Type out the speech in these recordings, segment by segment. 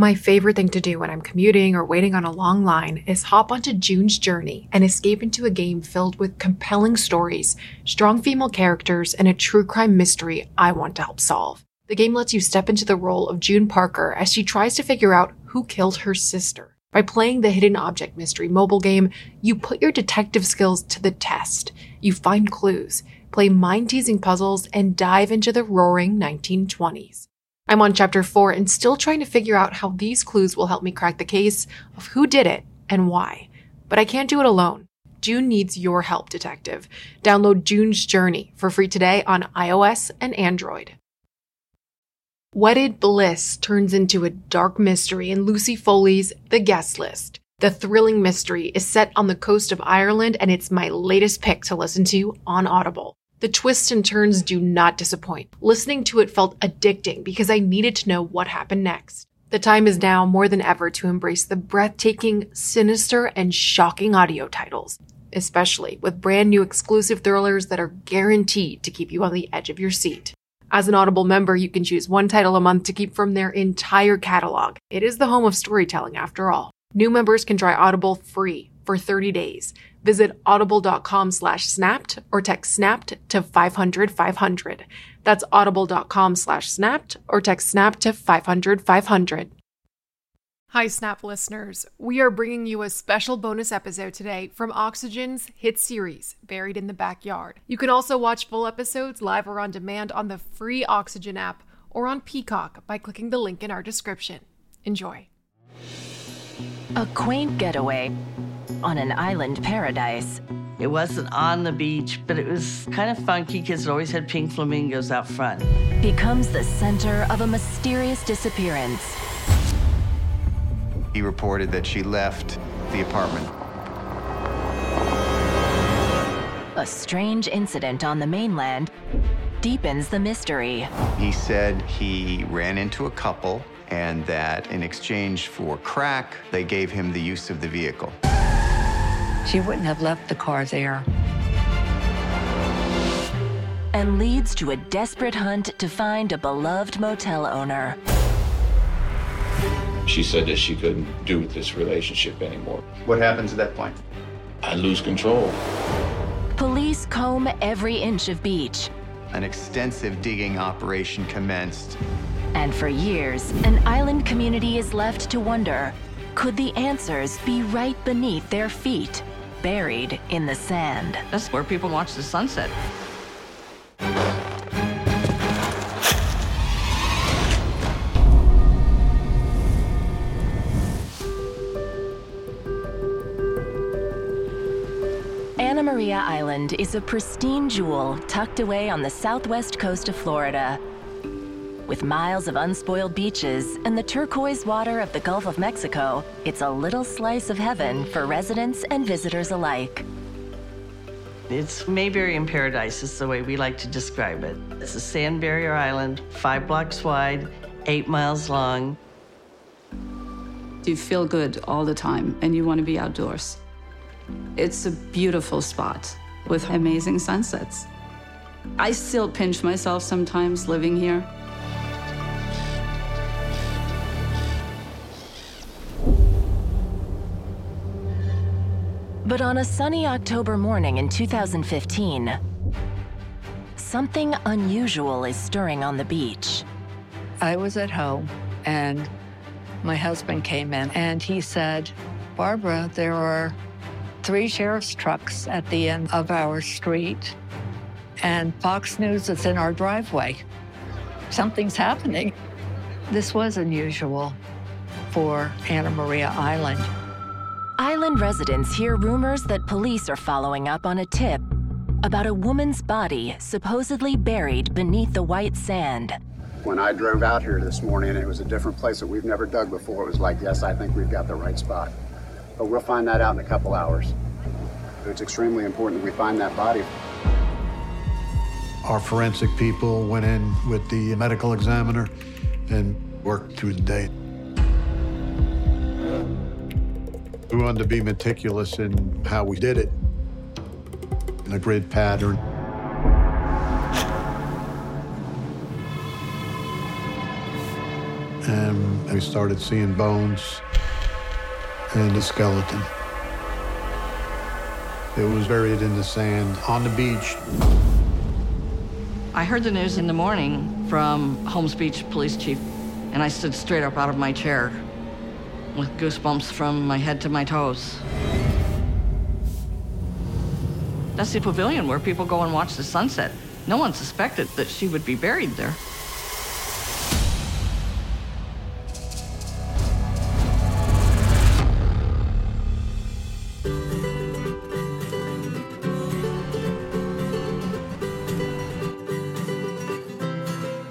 My favorite thing to do when I'm commuting or waiting on a long line is hop onto June's Journey and escape into a game filled with compelling stories, strong female characters, and a true crime mystery I want to help solve. The game lets you step into the role of June Parker as she tries to figure out who killed her sister. By playing the Hidden Object Mystery mobile game, you put your detective skills to the test. You find clues, play mind teasing puzzles, and dive into the roaring 1920s. I'm on chapter 4 and still trying to figure out how these clues will help me crack the case of who did it and why. But I can't do it alone. June needs your help, detective. Download June's Journey for free today on iOS and Android. Wedded Bliss turns into a dark mystery in Lucy Foley's The Guest List. The thrilling mystery is set on the coast of Ireland and it's my latest pick to listen to on Audible. The twists and turns do not disappoint. Listening to it felt addicting because I needed to know what happened next. The time is now more than ever to embrace the breathtaking, sinister, and shocking audio titles, especially with brand new exclusive thrillers that are guaranteed to keep you on the edge of your seat. As an Audible member, you can choose one title a month to keep from their entire catalog. It is the home of storytelling after all. New members can try Audible free for 30 days. Visit audible.com slash snapped or text snapped to 500 500. That's audible.com slash snapped or text snapped to 500 500. Hi, Snap listeners. We are bringing you a special bonus episode today from Oxygen's hit series, Buried in the Backyard. You can also watch full episodes live or on demand on the free Oxygen app or on Peacock by clicking the link in our description. Enjoy. A quaint getaway on an island paradise. It wasn't on the beach, but it was kind of funky because it always had pink flamingos out front. Becomes the center of a mysterious disappearance. He reported that she left the apartment. A strange incident on the mainland deepens the mystery. He said he ran into a couple and that in exchange for crack, they gave him the use of the vehicle. She wouldn't have left the car there. And leads to a desperate hunt to find a beloved motel owner. She said that she couldn't do with this relationship anymore. What happens at that point? I lose control. Police comb every inch of beach. An extensive digging operation commenced. And for years, an island community is left to wonder could the answers be right beneath their feet, buried in the sand? That's where people watch the sunset. Anna Maria Island is a pristine jewel tucked away on the southwest coast of Florida. With miles of unspoiled beaches and the turquoise water of the Gulf of Mexico, it's a little slice of heaven for residents and visitors alike. It's Mayberry in paradise, is the way we like to describe it. It's a sand barrier island, five blocks wide, eight miles long. You feel good all the time and you want to be outdoors. It's a beautiful spot with amazing sunsets. I still pinch myself sometimes living here. But on a sunny October morning in 2015, something unusual is stirring on the beach. I was at home and my husband came in and he said, Barbara, there are three sheriff's trucks at the end of our street and Fox News is in our driveway. Something's happening. This was unusual for Anna Maria Island. Island residents hear rumors that police are following up on a tip about a woman's body supposedly buried beneath the white sand. When I drove out here this morning, it was a different place that we've never dug before. It was like, yes, I think we've got the right spot. But we'll find that out in a couple hours. It's extremely important that we find that body. Our forensic people went in with the medical examiner and worked through the day. We wanted to be meticulous in how we did it, in a grid pattern. and we started seeing bones and a skeleton. It was buried in the sand on the beach. I heard the news in the morning from Holmes Beach Police Chief, and I stood straight up out of my chair with goosebumps from my head to my toes. That's the pavilion where people go and watch the sunset. No one suspected that she would be buried there.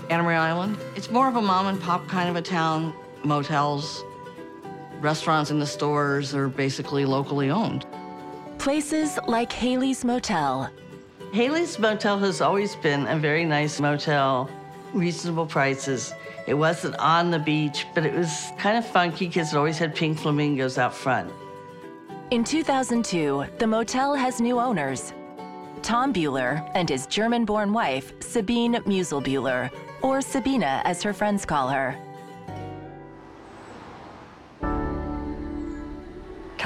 Anna Maria Island, it's more of a mom and pop kind of a town. Motels, restaurants and the stores are basically locally owned. Places like Haley's Motel. Haley's Motel has always been a very nice motel, reasonable prices. It wasn't on the beach, but it was kind of funky because it always had pink flamingos out front. In 2002, the motel has new owners Tom Buehler and his German born wife, Sabine Musil-Buehler, or Sabina as her friends call her.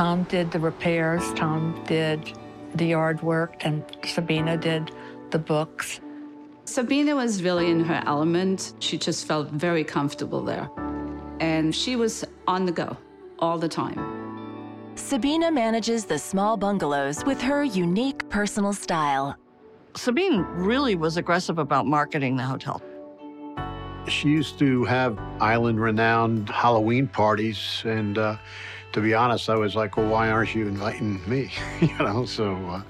Tom did the repairs, Tom did the yard work, and Sabina did the books. Sabina was really in her element. She just felt very comfortable there. And she was on the go all the time. Sabina manages the small bungalows with her unique personal style. Sabine really was aggressive about marketing the hotel. She used to have island renowned Halloween parties. And uh, to be honest, I was like, well, why aren't you inviting me? you know, so. Uh...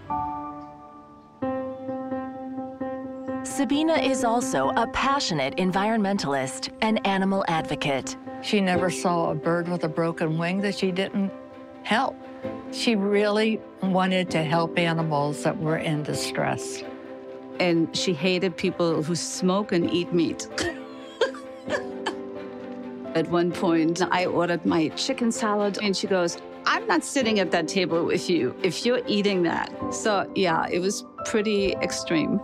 Sabina is also a passionate environmentalist and animal advocate. She never saw a bird with a broken wing that she didn't help. She really wanted to help animals that were in distress. And she hated people who smoke and eat meat. At one point, I ordered my chicken salad, and she goes, I'm not sitting at that table with you if you're eating that. So, yeah, it was pretty extreme.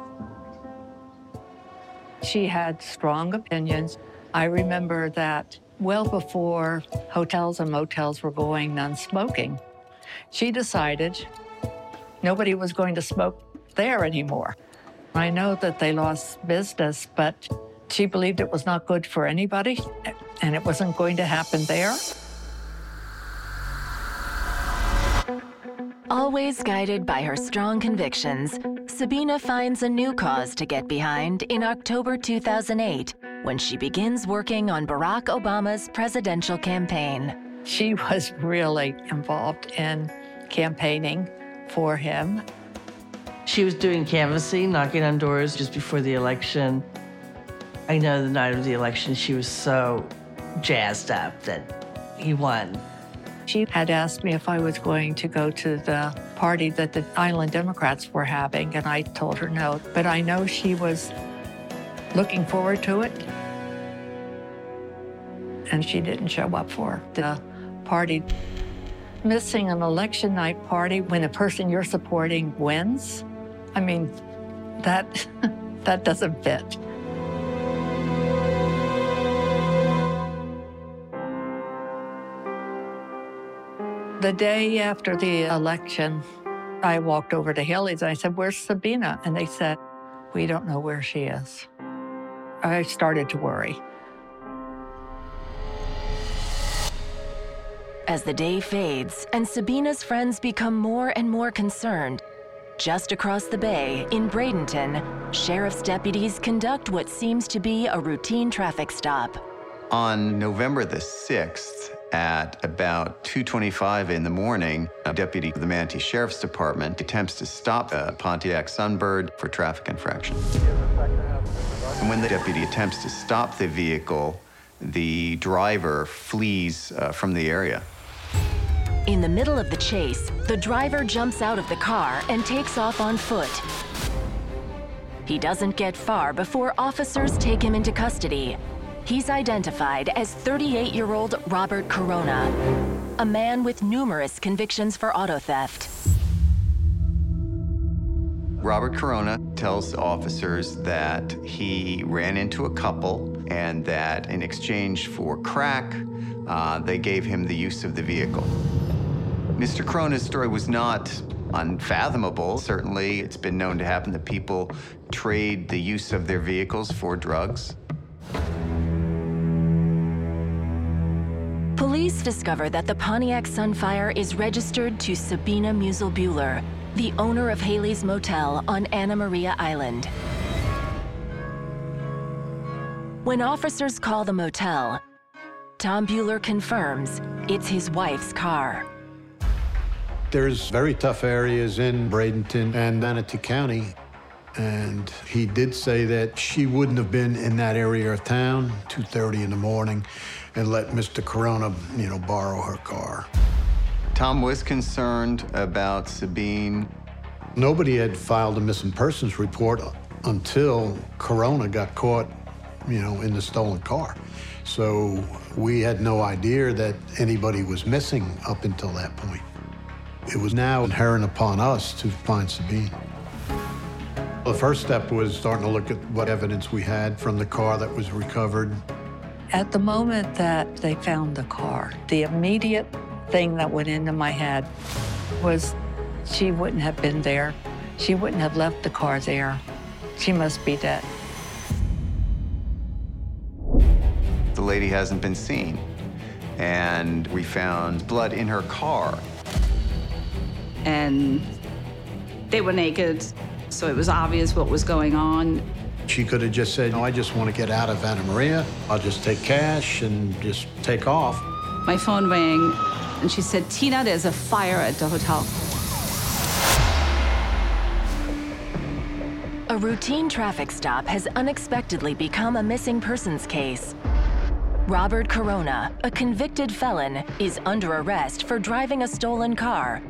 She had strong opinions. I remember that well before hotels and motels were going non smoking, she decided nobody was going to smoke there anymore. I know that they lost business, but she believed it was not good for anybody and it wasn't going to happen there. Always guided by her strong convictions, Sabina finds a new cause to get behind in October 2008 when she begins working on Barack Obama's presidential campaign. She was really involved in campaigning for him. She was doing canvassing, knocking on doors just before the election. I know the night of the election, she was so jazzed up that he won. She had asked me if I was going to go to the party that the Island Democrats were having, and I told her no. But I know she was looking forward to it. And she didn't show up for the party. Missing an election night party when the person you're supporting wins, I mean, that, that doesn't fit. The day after the election, I walked over to Haley's and I said, Where's Sabina? And they said, We don't know where she is. I started to worry. As the day fades and Sabina's friends become more and more concerned, just across the bay in Bradenton, sheriff's deputies conduct what seems to be a routine traffic stop. On November the 6th, at about 2.25 in the morning, a deputy of the Manatee Sheriff's Department attempts to stop a Pontiac Sunbird for traffic infraction. And when the deputy attempts to stop the vehicle, the driver flees uh, from the area. In the middle of the chase, the driver jumps out of the car and takes off on foot. He doesn't get far before officers take him into custody. He's identified as 38 year old Robert Corona, a man with numerous convictions for auto theft. Robert Corona tells officers that he ran into a couple and that in exchange for crack, uh, they gave him the use of the vehicle. Mr. Corona's story was not unfathomable. Certainly, it's been known to happen that people trade the use of their vehicles for drugs. Police discover that the Pontiac Sunfire is registered to Sabina Musil-Buehler, the owner of Haley's Motel on Anna Maria Island. When officers call the motel, Tom Buehler confirms it's his wife's car. There's very tough areas in Bradenton and Manatee County. And he did say that she wouldn't have been in that area of town 2:30 in the morning and let Mr. Corona, you know, borrow her car. Tom was concerned about Sabine. Nobody had filed a missing persons report until Corona got caught, you know, in the stolen car. So we had no idea that anybody was missing up until that point. It was now inherent upon us to find Sabine. The first step was starting to look at what evidence we had from the car that was recovered. At the moment that they found the car, the immediate thing that went into my head was she wouldn't have been there. She wouldn't have left the car there. She must be dead. The lady hasn't been seen. And we found blood in her car. And they were naked, so it was obvious what was going on. She could have just said, no, I just want to get out of Anna Maria. I'll just take cash and just take off. My phone rang, and she said, Tina, there's a fire at the hotel. A routine traffic stop has unexpectedly become a missing persons case. Robert Corona, a convicted felon, is under arrest for driving a stolen car.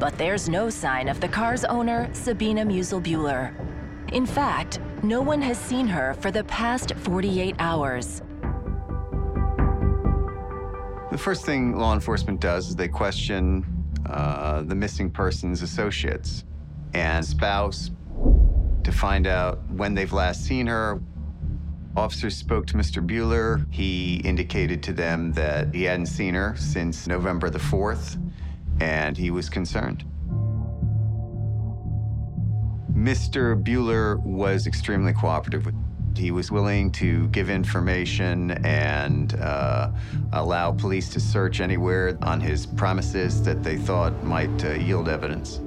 But there's no sign of the car's owner, Sabina Musil-Buehler. In fact, no one has seen her for the past 48 hours. The first thing law enforcement does is they question uh, the missing person's associates and spouse to find out when they've last seen her. Officers spoke to Mr. Buehler. He indicated to them that he hadn't seen her since November the 4th, and he was concerned. Mr. Buehler was extremely cooperative. He was willing to give information and uh, allow police to search anywhere on his premises that they thought might uh, yield evidence.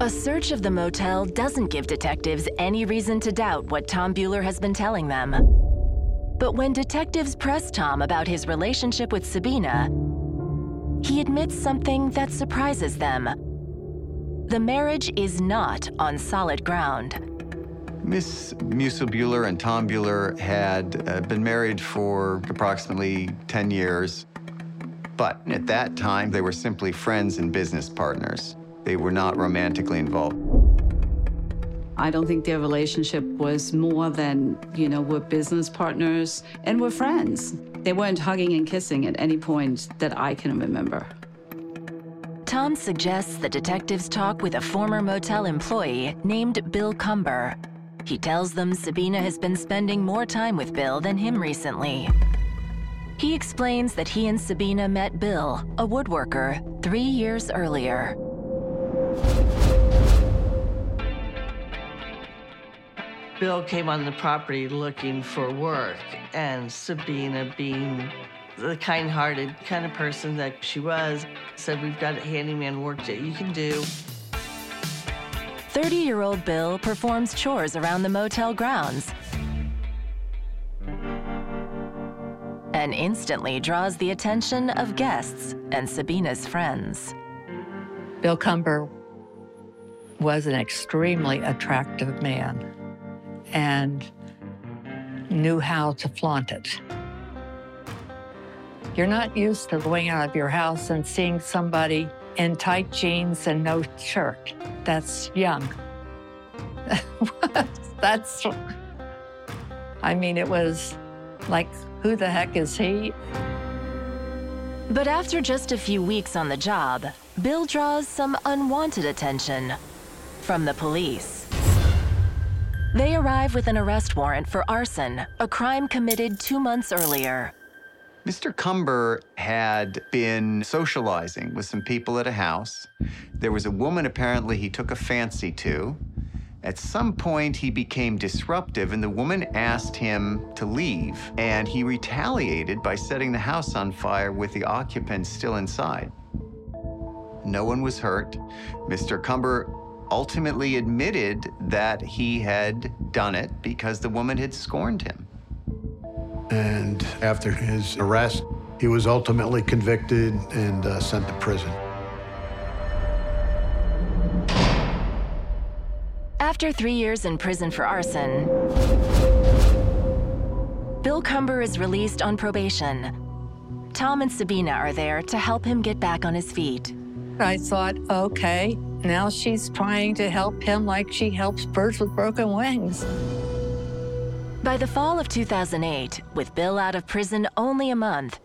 A search of the motel doesn't give detectives any reason to doubt what Tom Buehler has been telling them. But when detectives press Tom about his relationship with Sabina, he admits something that surprises them. The marriage is not on solid ground. Miss Musil-Buehler and Tom Buehler had uh, been married for approximately 10 years, but at that time they were simply friends and business partners. They were not romantically involved. I don't think their relationship was more than, you know, we're business partners and we're friends. They weren't hugging and kissing at any point that I can remember. Tom suggests the detectives talk with a former motel employee named Bill Cumber. He tells them Sabina has been spending more time with Bill than him recently. He explains that he and Sabina met Bill, a woodworker, three years earlier. Bill came on the property looking for work, and Sabina, being the kind hearted kind of person that she was, said, We've got handyman work that you can do. 30 year old Bill performs chores around the motel grounds and instantly draws the attention of guests and Sabina's friends. Bill Cumber was an extremely attractive man and knew how to flaunt it. You're not used to going out of your house and seeing somebody in tight jeans and no shirt. That's young. That's, I mean, it was like, who the heck is he? But after just a few weeks on the job, Bill draws some unwanted attention from the police. They arrive with an arrest warrant for arson, a crime committed two months earlier. Mr. Cumber had been socializing with some people at a house. There was a woman apparently he took a fancy to. At some point, he became disruptive, and the woman asked him to leave, and he retaliated by setting the house on fire with the occupants still inside. No one was hurt. Mr. Cumber ultimately admitted that he had done it because the woman had scorned him. And after his arrest, he was ultimately convicted and uh, sent to prison. After three years in prison for arson, Bill Cumber is released on probation. Tom and Sabina are there to help him get back on his feet. I thought, okay, now she's trying to help him like she helps birds with broken wings. By the fall of 2008, with Bill out of prison only a month,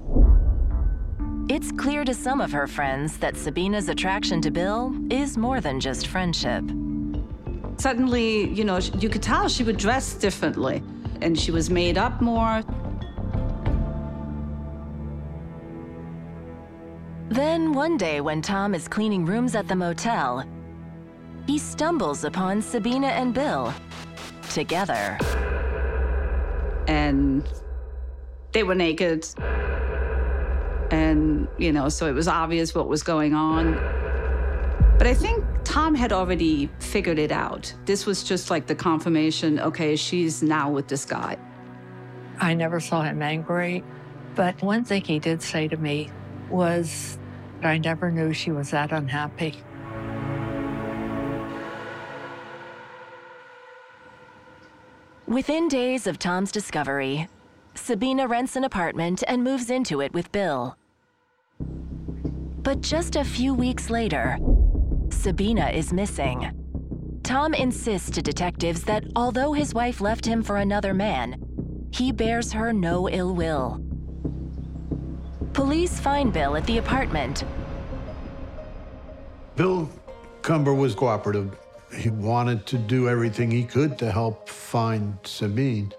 it's clear to some of her friends that Sabina's attraction to Bill is more than just friendship. Suddenly, you know, you could tell she would dress differently and she was made up more. Then one day when Tom is cleaning rooms at the motel, he stumbles upon Sabina and Bill together. And they were naked. And, you know, so it was obvious what was going on. But I think Tom had already figured it out. This was just like the confirmation okay, she's now with this guy. I never saw him angry, but one thing he did say to me was, I never knew she was that unhappy. Within days of Tom's discovery, Sabina rents an apartment and moves into it with Bill. But just a few weeks later, Sabina is missing. Tom insists to detectives that although his wife left him for another man, he bears her no ill will. Police find Bill at the apartment. Bill Cumber was cooperative. He wanted to do everything he could to help find Sabine.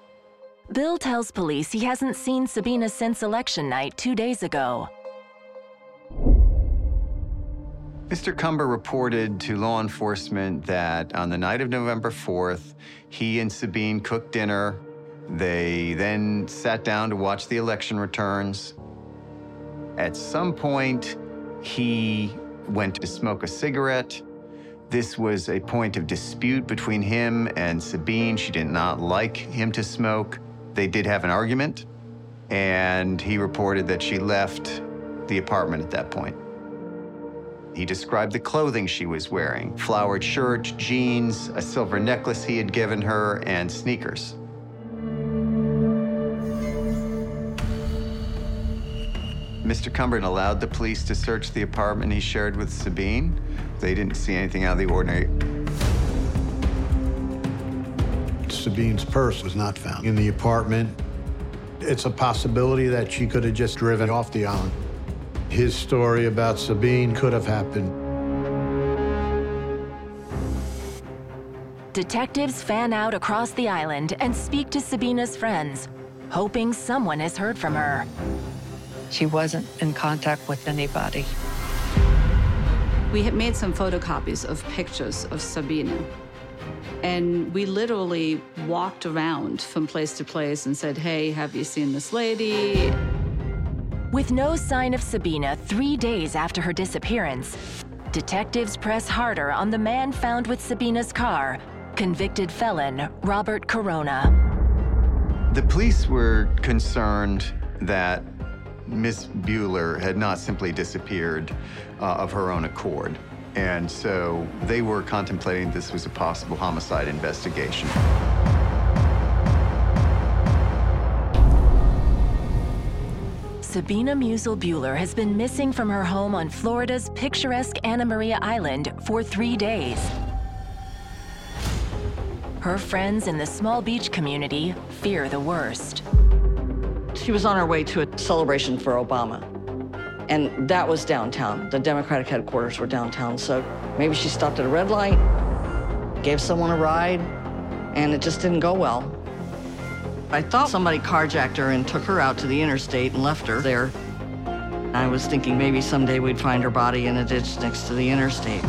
Bill tells police he hasn't seen Sabina since election night two days ago. Mr. Cumber reported to law enforcement that on the night of November 4th, he and Sabine cooked dinner. They then sat down to watch the election returns. At some point, he went to smoke a cigarette. This was a point of dispute between him and Sabine. She did not like him to smoke. They did have an argument, and he reported that she left the apartment at that point. He described the clothing she was wearing flowered shirt, jeans, a silver necklace he had given her, and sneakers. Mr. Cumberland allowed the police to search the apartment he shared with Sabine. They didn't see anything out of the ordinary. Sabine's purse was not found in the apartment. It's a possibility that she could have just driven off the island. His story about Sabine could have happened. Detectives fan out across the island and speak to Sabina's friends, hoping someone has heard from her. She wasn't in contact with anybody. We had made some photocopies of pictures of Sabina. And we literally walked around from place to place and said, Hey, have you seen this lady? With no sign of Sabina three days after her disappearance, detectives press harder on the man found with Sabina's car, convicted felon Robert Corona. The police were concerned that Miss Buehler had not simply disappeared uh, of her own accord. And so they were contemplating this was a possible homicide investigation. Sabina Musil-Buehler has been missing from her home on Florida's picturesque Anna Maria Island for three days. Her friends in the small beach community fear the worst. She was on her way to a celebration for Obama. And that was downtown. The Democratic headquarters were downtown. So maybe she stopped at a red light, gave someone a ride, and it just didn't go well. I thought somebody carjacked her and took her out to the interstate and left her there. I was thinking maybe someday we'd find her body in a ditch next to the interstate.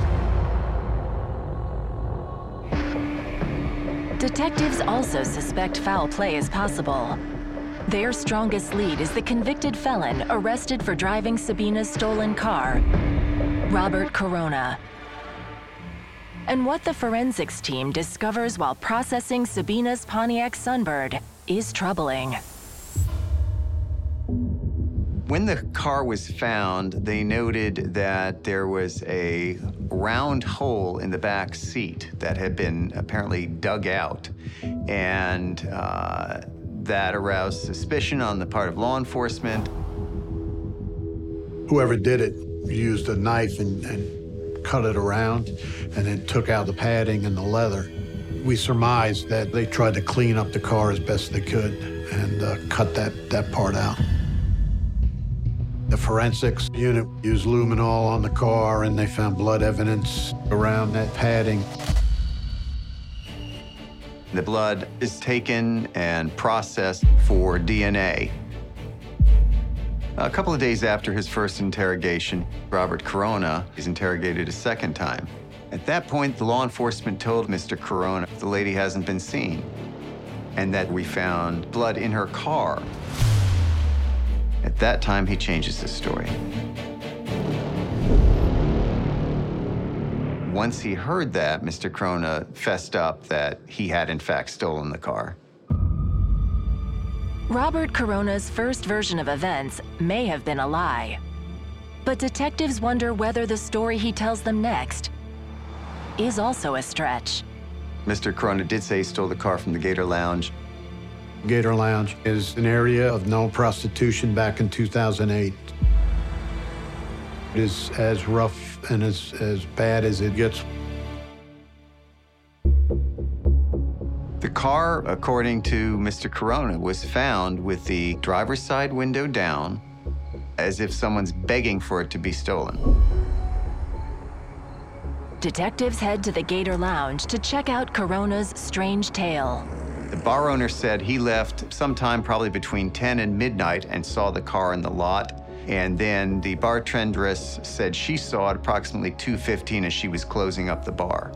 Detectives also suspect foul play is possible. Their strongest lead is the convicted felon arrested for driving Sabina's stolen car, Robert Corona. And what the forensics team discovers while processing Sabina's Pontiac Sunbird is troubling. When the car was found, they noted that there was a round hole in the back seat that had been apparently dug out. And uh, that aroused suspicion on the part of law enforcement. Whoever did it used a knife and, and cut it around and then took out the padding and the leather. We surmised that they tried to clean up the car as best they could and uh, cut that, that part out. The forensics unit used luminol on the car and they found blood evidence around that padding. The blood is taken and processed for DNA. A couple of days after his first interrogation, Robert Corona is interrogated a second time. At that point, the law enforcement told Mr. Corona the lady hasn't been seen and that we found blood in her car. At that time, he changes his story. Once he heard that, Mr. Corona fessed up that he had, in fact, stolen the car. Robert Corona's first version of events may have been a lie. But detectives wonder whether the story he tells them next is also a stretch. Mr. Corona did say he stole the car from the Gator Lounge Gator Lounge is an area of no prostitution back in 2008. It is as rough and as, as bad as it gets. The car, according to Mr. Corona, was found with the driver's side window down, as if someone's begging for it to be stolen. Detectives head to the Gator Lounge to check out Corona's strange tale. The bar owner said he left sometime probably between 10 and midnight and saw the car in the lot. And then the bartendress said she saw it approximately 2.15 as she was closing up the bar.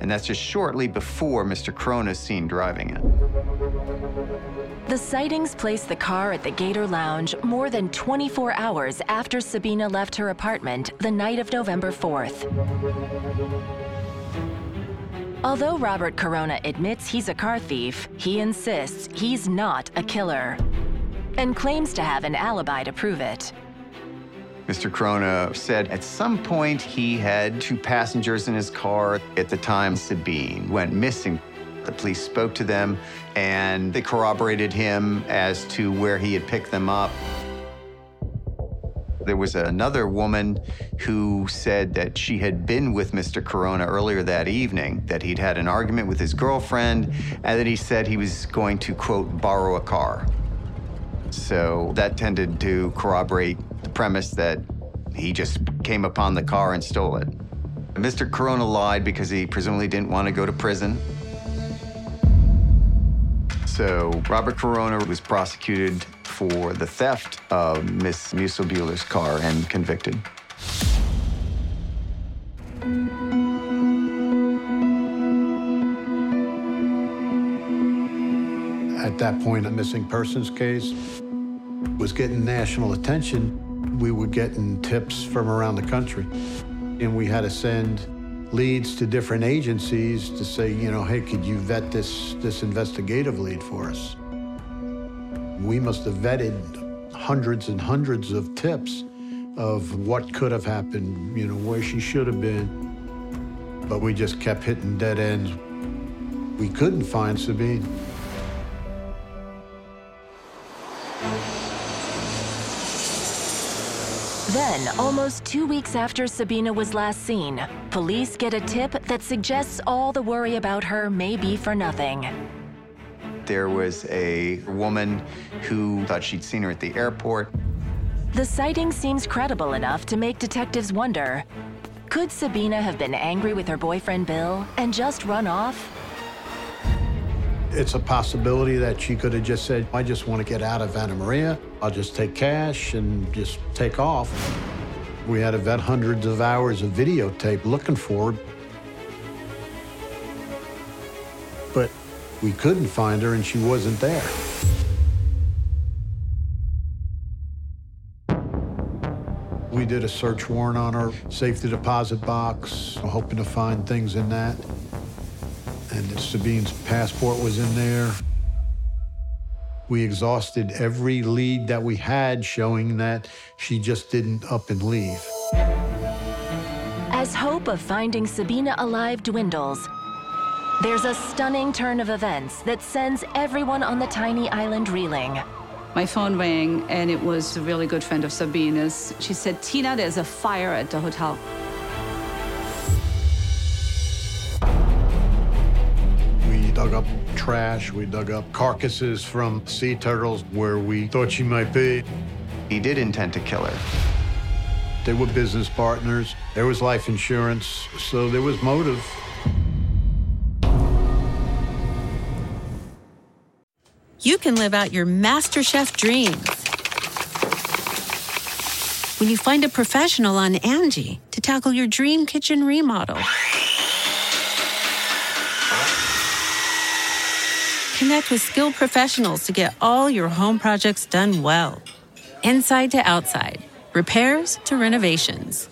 And that's just shortly before Mr. Corona's seen driving it. The sightings place the car at the Gator Lounge more than 24 hours after Sabina left her apartment the night of November 4th. Although Robert Corona admits he's a car thief, he insists he's not a killer and claims to have an alibi to prove it. Mr. Corona said at some point he had two passengers in his car. At the time, Sabine went missing. The police spoke to them and they corroborated him as to where he had picked them up. There was another woman who said that she had been with Mr. Corona earlier that evening, that he'd had an argument with his girlfriend, and that he said he was going to, quote, borrow a car. So that tended to corroborate the premise that he just came upon the car and stole it. Mr. Corona lied because he presumably didn't want to go to prison. So Robert Corona was prosecuted for the theft of Miss Musil car and convicted. That point, a missing persons case was getting national attention. We were getting tips from around the country, and we had to send leads to different agencies to say, you know, hey, could you vet this, this investigative lead for us? We must have vetted hundreds and hundreds of tips of what could have happened, you know, where she should have been. But we just kept hitting dead ends. We couldn't find Sabine. Then, almost two weeks after Sabina was last seen, police get a tip that suggests all the worry about her may be for nothing. There was a woman who thought she'd seen her at the airport. The sighting seems credible enough to make detectives wonder could Sabina have been angry with her boyfriend Bill and just run off? It's a possibility that she could have just said, I just want to get out of Anna Maria. I'll just take cash and just take off. We had to vet hundreds of hours of videotape looking for her. But we couldn't find her and she wasn't there. We did a search warrant on her safety deposit box, hoping to find things in that. And Sabine's passport was in there. We exhausted every lead that we had showing that she just didn't up and leave. As hope of finding Sabina alive dwindles, there's a stunning turn of events that sends everyone on the tiny island reeling. My phone rang, and it was a really good friend of Sabina's. She said, Tina, there's a fire at the hotel. Dug up trash, we dug up carcasses from sea turtles where we thought she might be. He did intend to kill her. They were business partners, there was life insurance, so there was motive. you can live out your MasterChef dreams. When you find a professional on Angie to tackle your dream kitchen remodel. Connect with skilled professionals to get all your home projects done well. Inside to outside, repairs to renovations.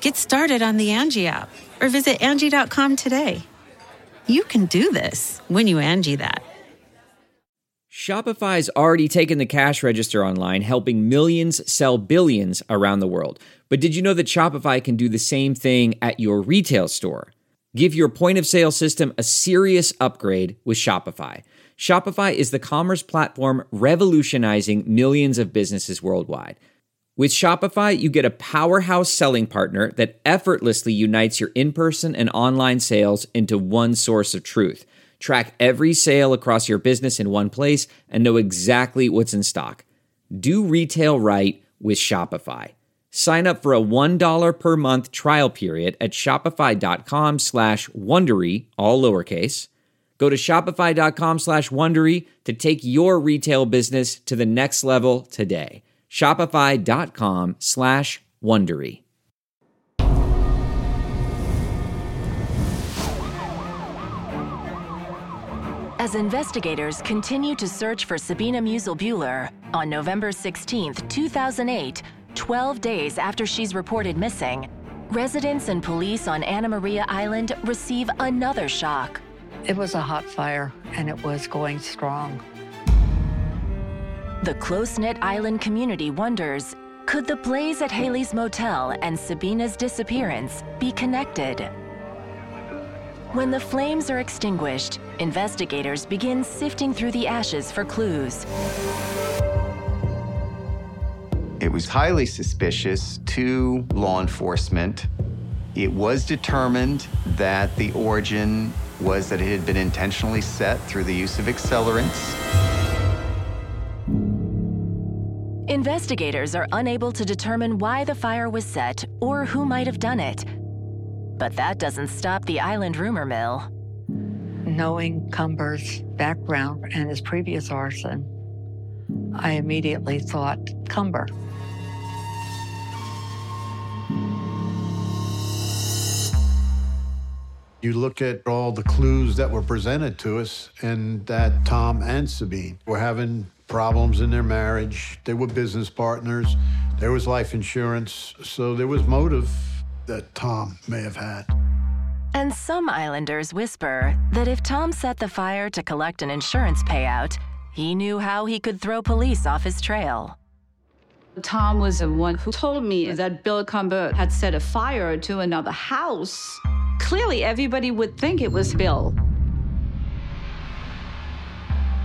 Get started on the Angie app or visit Angie.com today. You can do this when you Angie that. Shopify's already taken the cash register online, helping millions sell billions around the world. But did you know that Shopify can do the same thing at your retail store? Give your point of sale system a serious upgrade with Shopify. Shopify is the commerce platform revolutionizing millions of businesses worldwide. With Shopify, you get a powerhouse selling partner that effortlessly unites your in person and online sales into one source of truth. Track every sale across your business in one place and know exactly what's in stock. Do retail right with Shopify. Sign up for a $1 per month trial period at shopify.com slash Wondery, all lowercase. Go to shopify.com slash Wondery to take your retail business to the next level today. Shopify.com slash Wondery. As investigators continue to search for Sabina Musil-Buehler, on November 16, 2008, 12 days after she's reported missing, residents and police on Anna Maria Island receive another shock. It was a hot fire, and it was going strong. The close knit island community wonders could the blaze at Haley's Motel and Sabina's disappearance be connected? When the flames are extinguished, investigators begin sifting through the ashes for clues. It was highly suspicious to law enforcement. It was determined that the origin was that it had been intentionally set through the use of accelerants. Investigators are unable to determine why the fire was set or who might have done it. But that doesn't stop the island rumor mill. Knowing Cumber's background and his previous arson, I immediately thought Cumber. You look at all the clues that were presented to us, and that Tom and Sabine were having problems in their marriage. They were business partners. There was life insurance. So there was motive that Tom may have had. And some islanders whisper that if Tom set the fire to collect an insurance payout, he knew how he could throw police off his trail. Tom was the one who told me that Bill Cumber had set a fire to another house. Clearly, everybody would think it was Bill.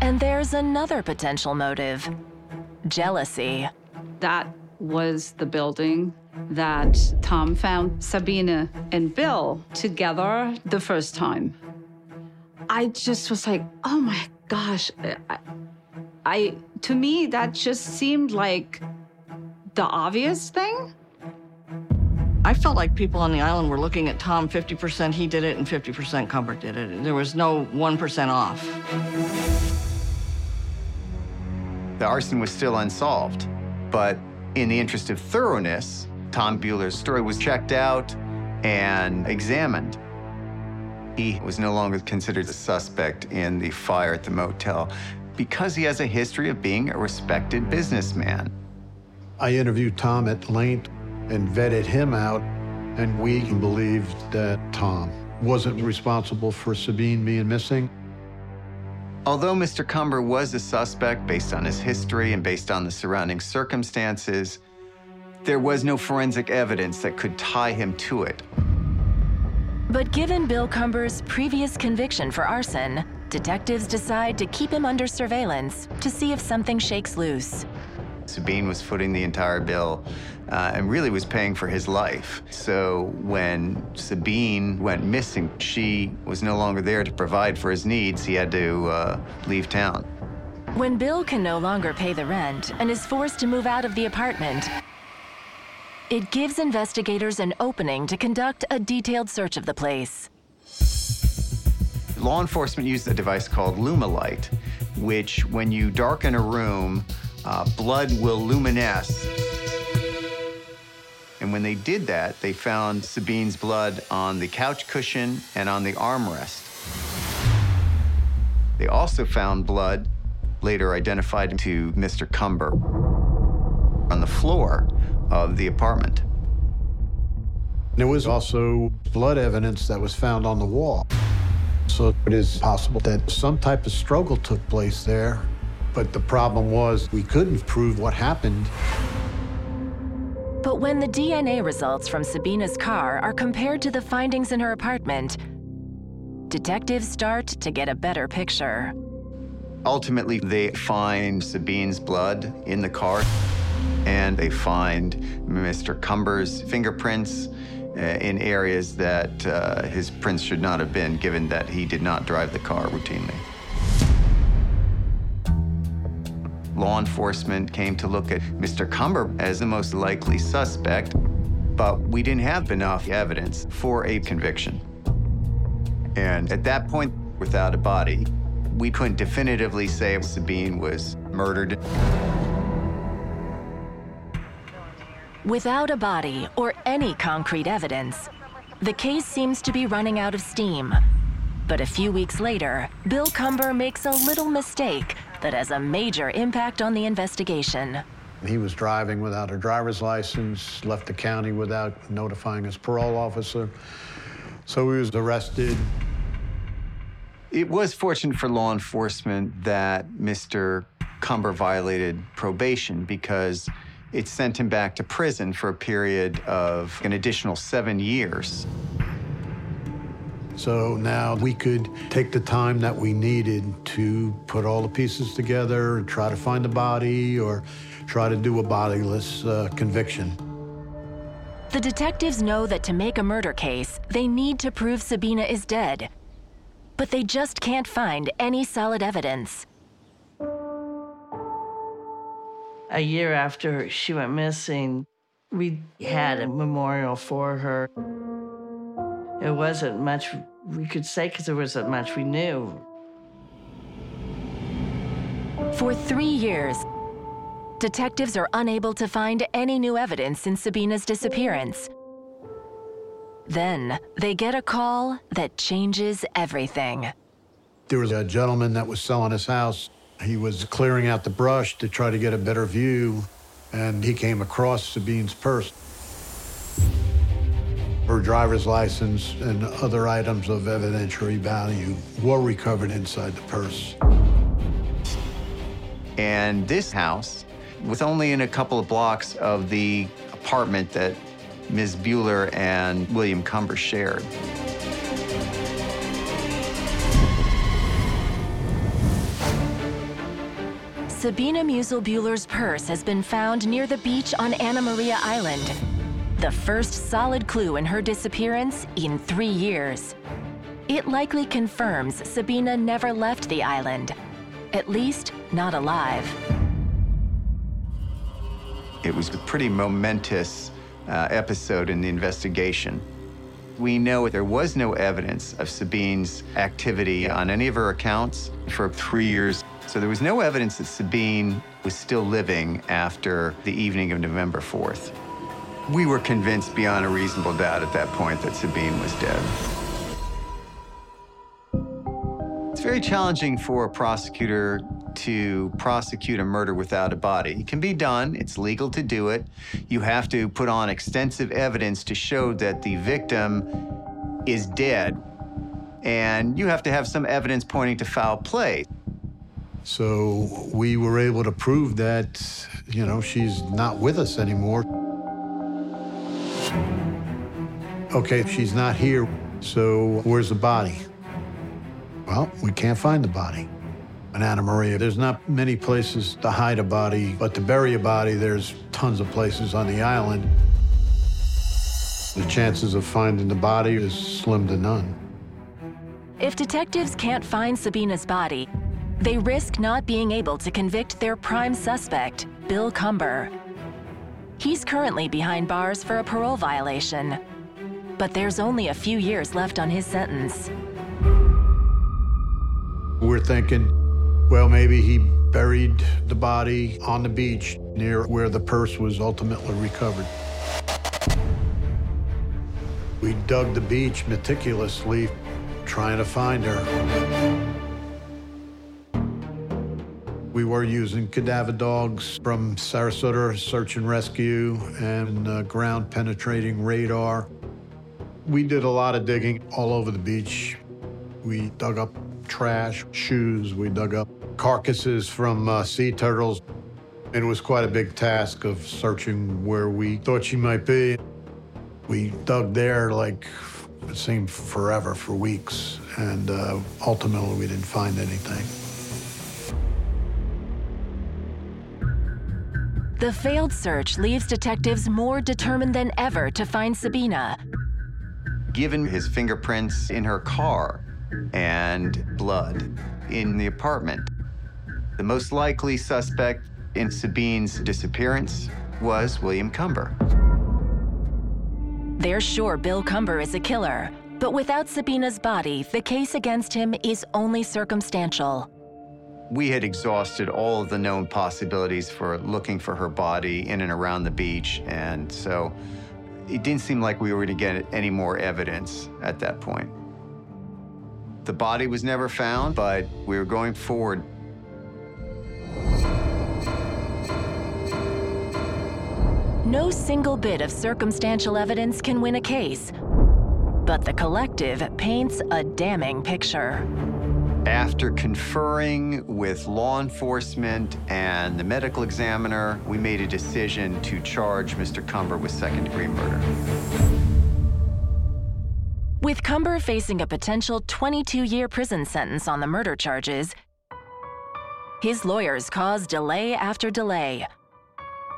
And there's another potential motive jealousy. That was the building that Tom found Sabina and Bill together the first time. I just was like, oh my gosh. I, I to me that just seemed like the obvious thing. I felt like people on the island were looking at Tom 50% he did it and 50% Cumber did it. There was no 1% off. The arson was still unsolved, but in the interest of thoroughness, Tom Buehler's story was checked out and examined. He was no longer considered a suspect in the fire at the motel because he has a history of being a respected businessman. I interviewed Tom at length and vetted him out, and we believed that Tom wasn't responsible for Sabine being missing. Although Mr. Cumber was a suspect based on his history and based on the surrounding circumstances, there was no forensic evidence that could tie him to it. But given Bill Cumber's previous conviction for arson, detectives decide to keep him under surveillance to see if something shakes loose. Sabine was footing the entire bill uh, and really was paying for his life. So when Sabine went missing, she was no longer there to provide for his needs. He had to uh, leave town. When Bill can no longer pay the rent and is forced to move out of the apartment, it gives investigators an opening to conduct a detailed search of the place. Law enforcement used a device called Lumilight, which, when you darken a room, uh, blood will luminesce. And when they did that, they found Sabine's blood on the couch cushion and on the armrest. They also found blood, later identified to Mr. Cumber, on the floor of the apartment. There was also blood evidence that was found on the wall. So it is possible that some type of struggle took place there. But the problem was we couldn't prove what happened. But when the DNA results from Sabina's car are compared to the findings in her apartment, detectives start to get a better picture. Ultimately, they find Sabine's blood in the car, and they find Mr. Cumber's fingerprints uh, in areas that uh, his prints should not have been, given that he did not drive the car routinely. Law enforcement came to look at Mr. Cumber as the most likely suspect, but we didn't have enough evidence for a conviction. And at that point, without a body, we couldn't definitively say Sabine was murdered. Without a body or any concrete evidence, the case seems to be running out of steam. But a few weeks later, Bill Cumber makes a little mistake that has a major impact on the investigation. He was driving without a driver's license, left the county without notifying his parole officer. So he was arrested. It was fortunate for law enforcement that Mr. Cumber violated probation because it sent him back to prison for a period of an additional seven years. So now we could take the time that we needed to put all the pieces together and try to find the body or try to do a bodiless uh, conviction. The detectives know that to make a murder case, they need to prove Sabina is dead. But they just can't find any solid evidence. A year after she went missing, we had a memorial for her. It wasn't much we could say because there wasn't much we knew. For three years, detectives are unable to find any new evidence in Sabina's disappearance. Then they get a call that changes everything. There was a gentleman that was selling his house. He was clearing out the brush to try to get a better view, and he came across Sabine's purse. Her driver's license and other items of evidentiary value were recovered inside the purse. And this house was only in a couple of blocks of the apartment that Ms. Buehler and William Cumber shared. Sabina Musil Buehler's purse has been found near the beach on Anna Maria Island, the first solid clue in her disappearance in three years. It likely confirms Sabina never left the island, at least not alive. It was a pretty momentous uh, episode in the investigation. We know there was no evidence of Sabine's activity on any of her accounts for three years. So there was no evidence that Sabine was still living after the evening of November 4th. We were convinced beyond a reasonable doubt at that point that Sabine was dead. It's very challenging for a prosecutor to prosecute a murder without a body. It can be done, it's legal to do it. You have to put on extensive evidence to show that the victim is dead. And you have to have some evidence pointing to foul play. So we were able to prove that, you know, she's not with us anymore. Okay, she's not here, so where's the body? Well, we can't find the body. In Anna Maria, there's not many places to hide a body, but to bury a body, there's tons of places on the island. The chances of finding the body is slim to none. If detectives can't find Sabina's body, they risk not being able to convict their prime suspect, Bill Cumber. He's currently behind bars for a parole violation, but there's only a few years left on his sentence. We're thinking, well, maybe he buried the body on the beach near where the purse was ultimately recovered. We dug the beach meticulously, trying to find her. We were using cadaver dogs from Sarasota Search and Rescue and uh, ground penetrating radar. We did a lot of digging all over the beach. We dug up trash, shoes, we dug up carcasses from uh, sea turtles. It was quite a big task of searching where we thought she might be. We dug there like it seemed forever, for weeks, and uh, ultimately we didn't find anything. The failed search leaves detectives more determined than ever to find Sabina. Given his fingerprints in her car and blood in the apartment, the most likely suspect in Sabine's disappearance was William Cumber. They're sure Bill Cumber is a killer, but without Sabina's body, the case against him is only circumstantial. We had exhausted all of the known possibilities for looking for her body in and around the beach, and so it didn't seem like we were going to get any more evidence at that point. The body was never found, but we were going forward. No single bit of circumstantial evidence can win a case, but the collective paints a damning picture. After conferring with law enforcement and the medical examiner, we made a decision to charge Mr. Cumber with second degree murder. With Cumber facing a potential 22 year prison sentence on the murder charges, his lawyers caused delay after delay.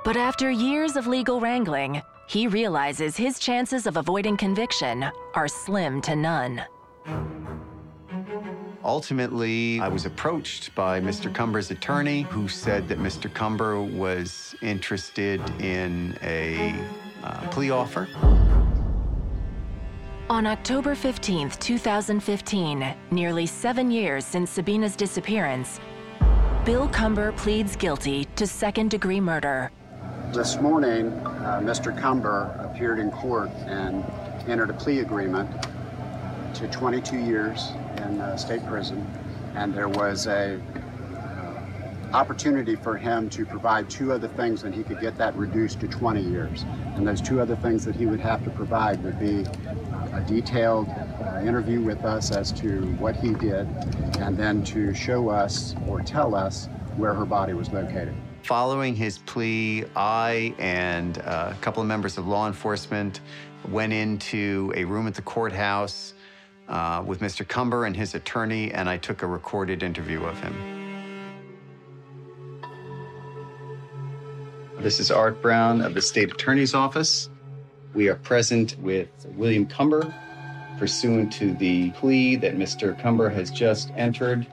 But after years of legal wrangling, he realizes his chances of avoiding conviction are slim to none. Ultimately, I was approached by Mr. Cumber's attorney, who said that Mr. Cumber was interested in a uh, plea offer. On October 15, 2015, nearly seven years since Sabina's disappearance, Bill Cumber pleads guilty to second degree murder. This morning, uh, Mr. Cumber appeared in court and entered a plea agreement to 22 years in uh, state prison, and there was a uh, opportunity for him to provide two other things, and he could get that reduced to 20 years. And those two other things that he would have to provide would be a detailed uh, interview with us as to what he did, and then to show us or tell us where her body was located. Following his plea, I and uh, a couple of members of law enforcement went into a room at the courthouse uh, with Mr. Cumber and his attorney, and I took a recorded interview of him. This is Art Brown of the State Attorney's Office. We are present with William Cumber pursuant to the plea that Mr. Cumber has just entered.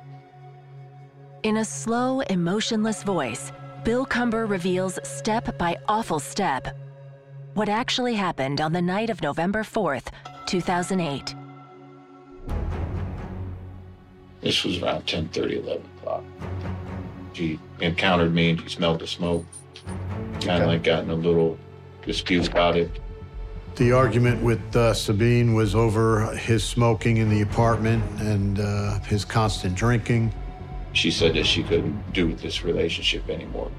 In a slow, emotionless voice, Bill Cumber reveals step by awful step what actually happened on the night of November 4th, 2008. This was around 10 11 o'clock. She encountered me and she smelled the smoke. Kind of like got in a little dispute about it. The argument with uh, Sabine was over his smoking in the apartment and uh, his constant drinking. She said that she couldn't do with this relationship anymore.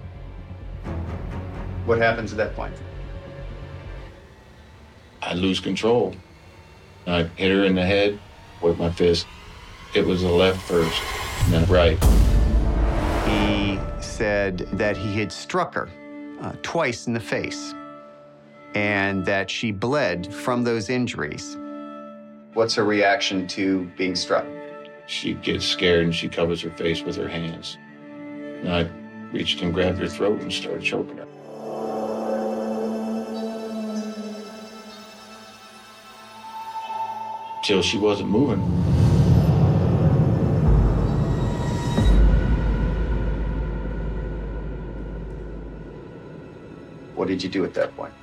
What happens at that point? I lose control. I hit her in the head with my fist. It was the left first, and then right. He said that he had struck her uh, twice in the face and that she bled from those injuries. What's her reaction to being struck? She gets scared and she covers her face with her hands. And I reached and grabbed her throat and started choking her. Till she wasn't moving. Did you do at that point?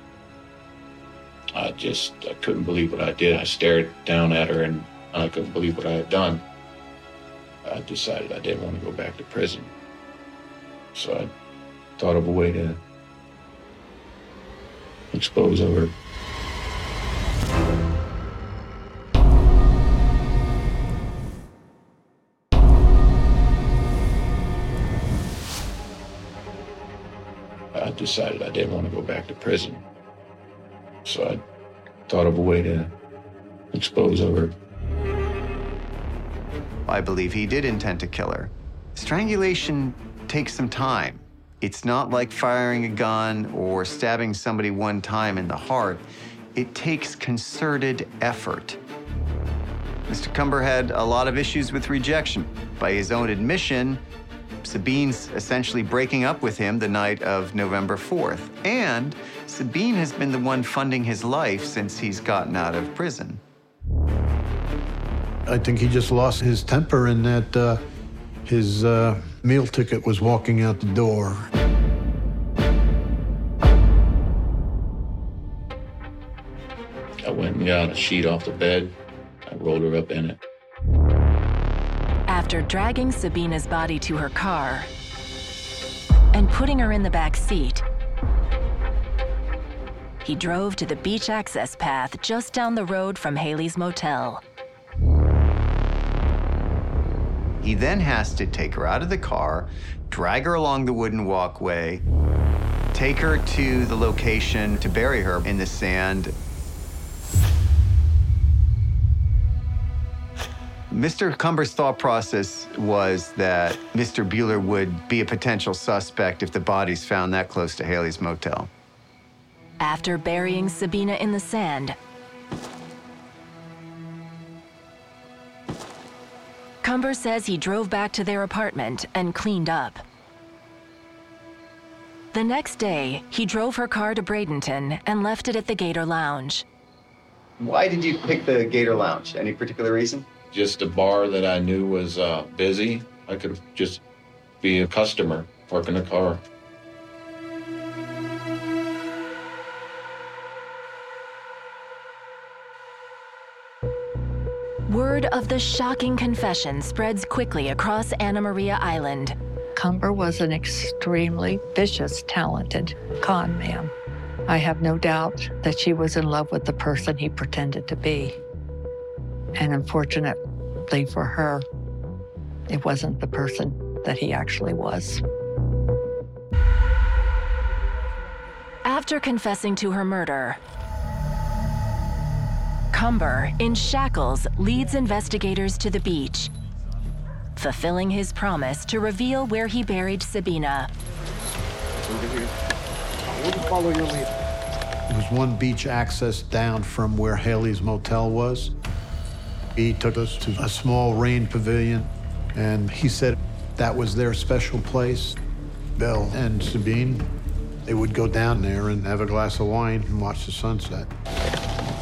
I just I couldn't believe what I did. I stared down at her and I couldn't believe what I had done. I decided I didn't want to go back to prison. So I thought of a way to expose her. Decided I didn't want to go back to prison. So I thought of a way to expose her. I believe he did intend to kill her. Strangulation takes some time. It's not like firing a gun or stabbing somebody one time in the heart. It takes concerted effort. Mr. Cumber had a lot of issues with rejection. By his own admission, Sabine's essentially breaking up with him the night of November 4th. And Sabine has been the one funding his life since he's gotten out of prison. I think he just lost his temper in that uh, his uh, meal ticket was walking out the door. I went and got a sheet off the bed. I rolled her up in it. After dragging Sabina's body to her car and putting her in the back seat, he drove to the beach access path just down the road from Haley's motel. He then has to take her out of the car, drag her along the wooden walkway, take her to the location to bury her in the sand. Mr. Cumber's thought process was that Mr. Buehler would be a potential suspect if the body's found that close to Haley's motel. After burying Sabina in the sand, Cumber says he drove back to their apartment and cleaned up. The next day, he drove her car to Bradenton and left it at the Gator Lounge. Why did you pick the Gator Lounge? Any particular reason? Just a bar that I knew was uh, busy. I could just be a customer, parking a car. Word of the shocking confession spreads quickly across Anna Maria Island. Cumber was an extremely vicious, talented con man. I have no doubt that she was in love with the person he pretended to be. And unfortunately for her, it wasn't the person that he actually was. After confessing to her murder, Cumber, in shackles, leads investigators to the beach, fulfilling his promise to reveal where he buried Sabina. follow your lead. There was one beach access down from where Haley's motel was. He took us to a small rain pavilion, and he said that was their special place. Bill and Sabine, they would go down there and have a glass of wine and watch the sunset.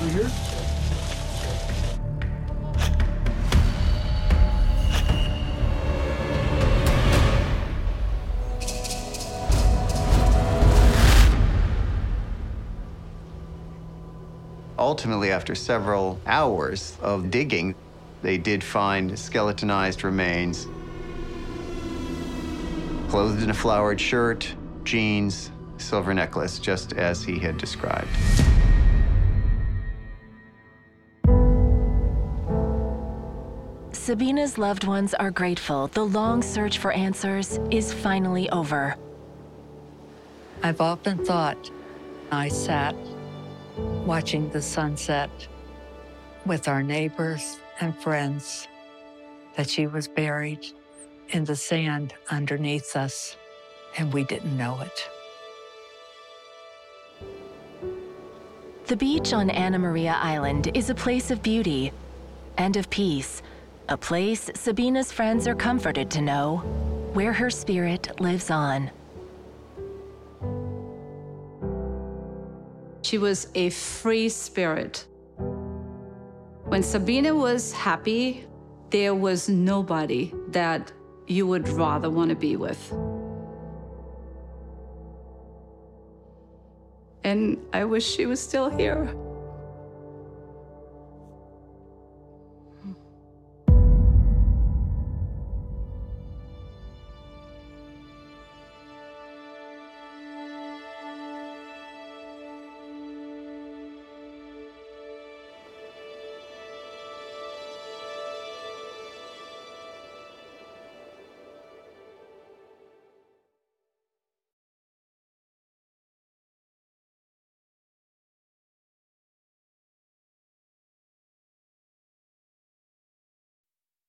You here? Ultimately, after several hours of digging, they did find skeletonized remains, clothed in a flowered shirt, jeans, silver necklace, just as he had described. Sabina's loved ones are grateful the long search for answers is finally over. I've often thought I sat watching the sunset with our neighbors and friends that she was buried in the sand underneath us, and we didn't know it. The beach on Anna Maria Island is a place of beauty and of peace, a place Sabina's friends are comforted to know, where her spirit lives on. She was a free spirit. When Sabina was happy, there was nobody that you would rather want to be with. And I wish she was still here.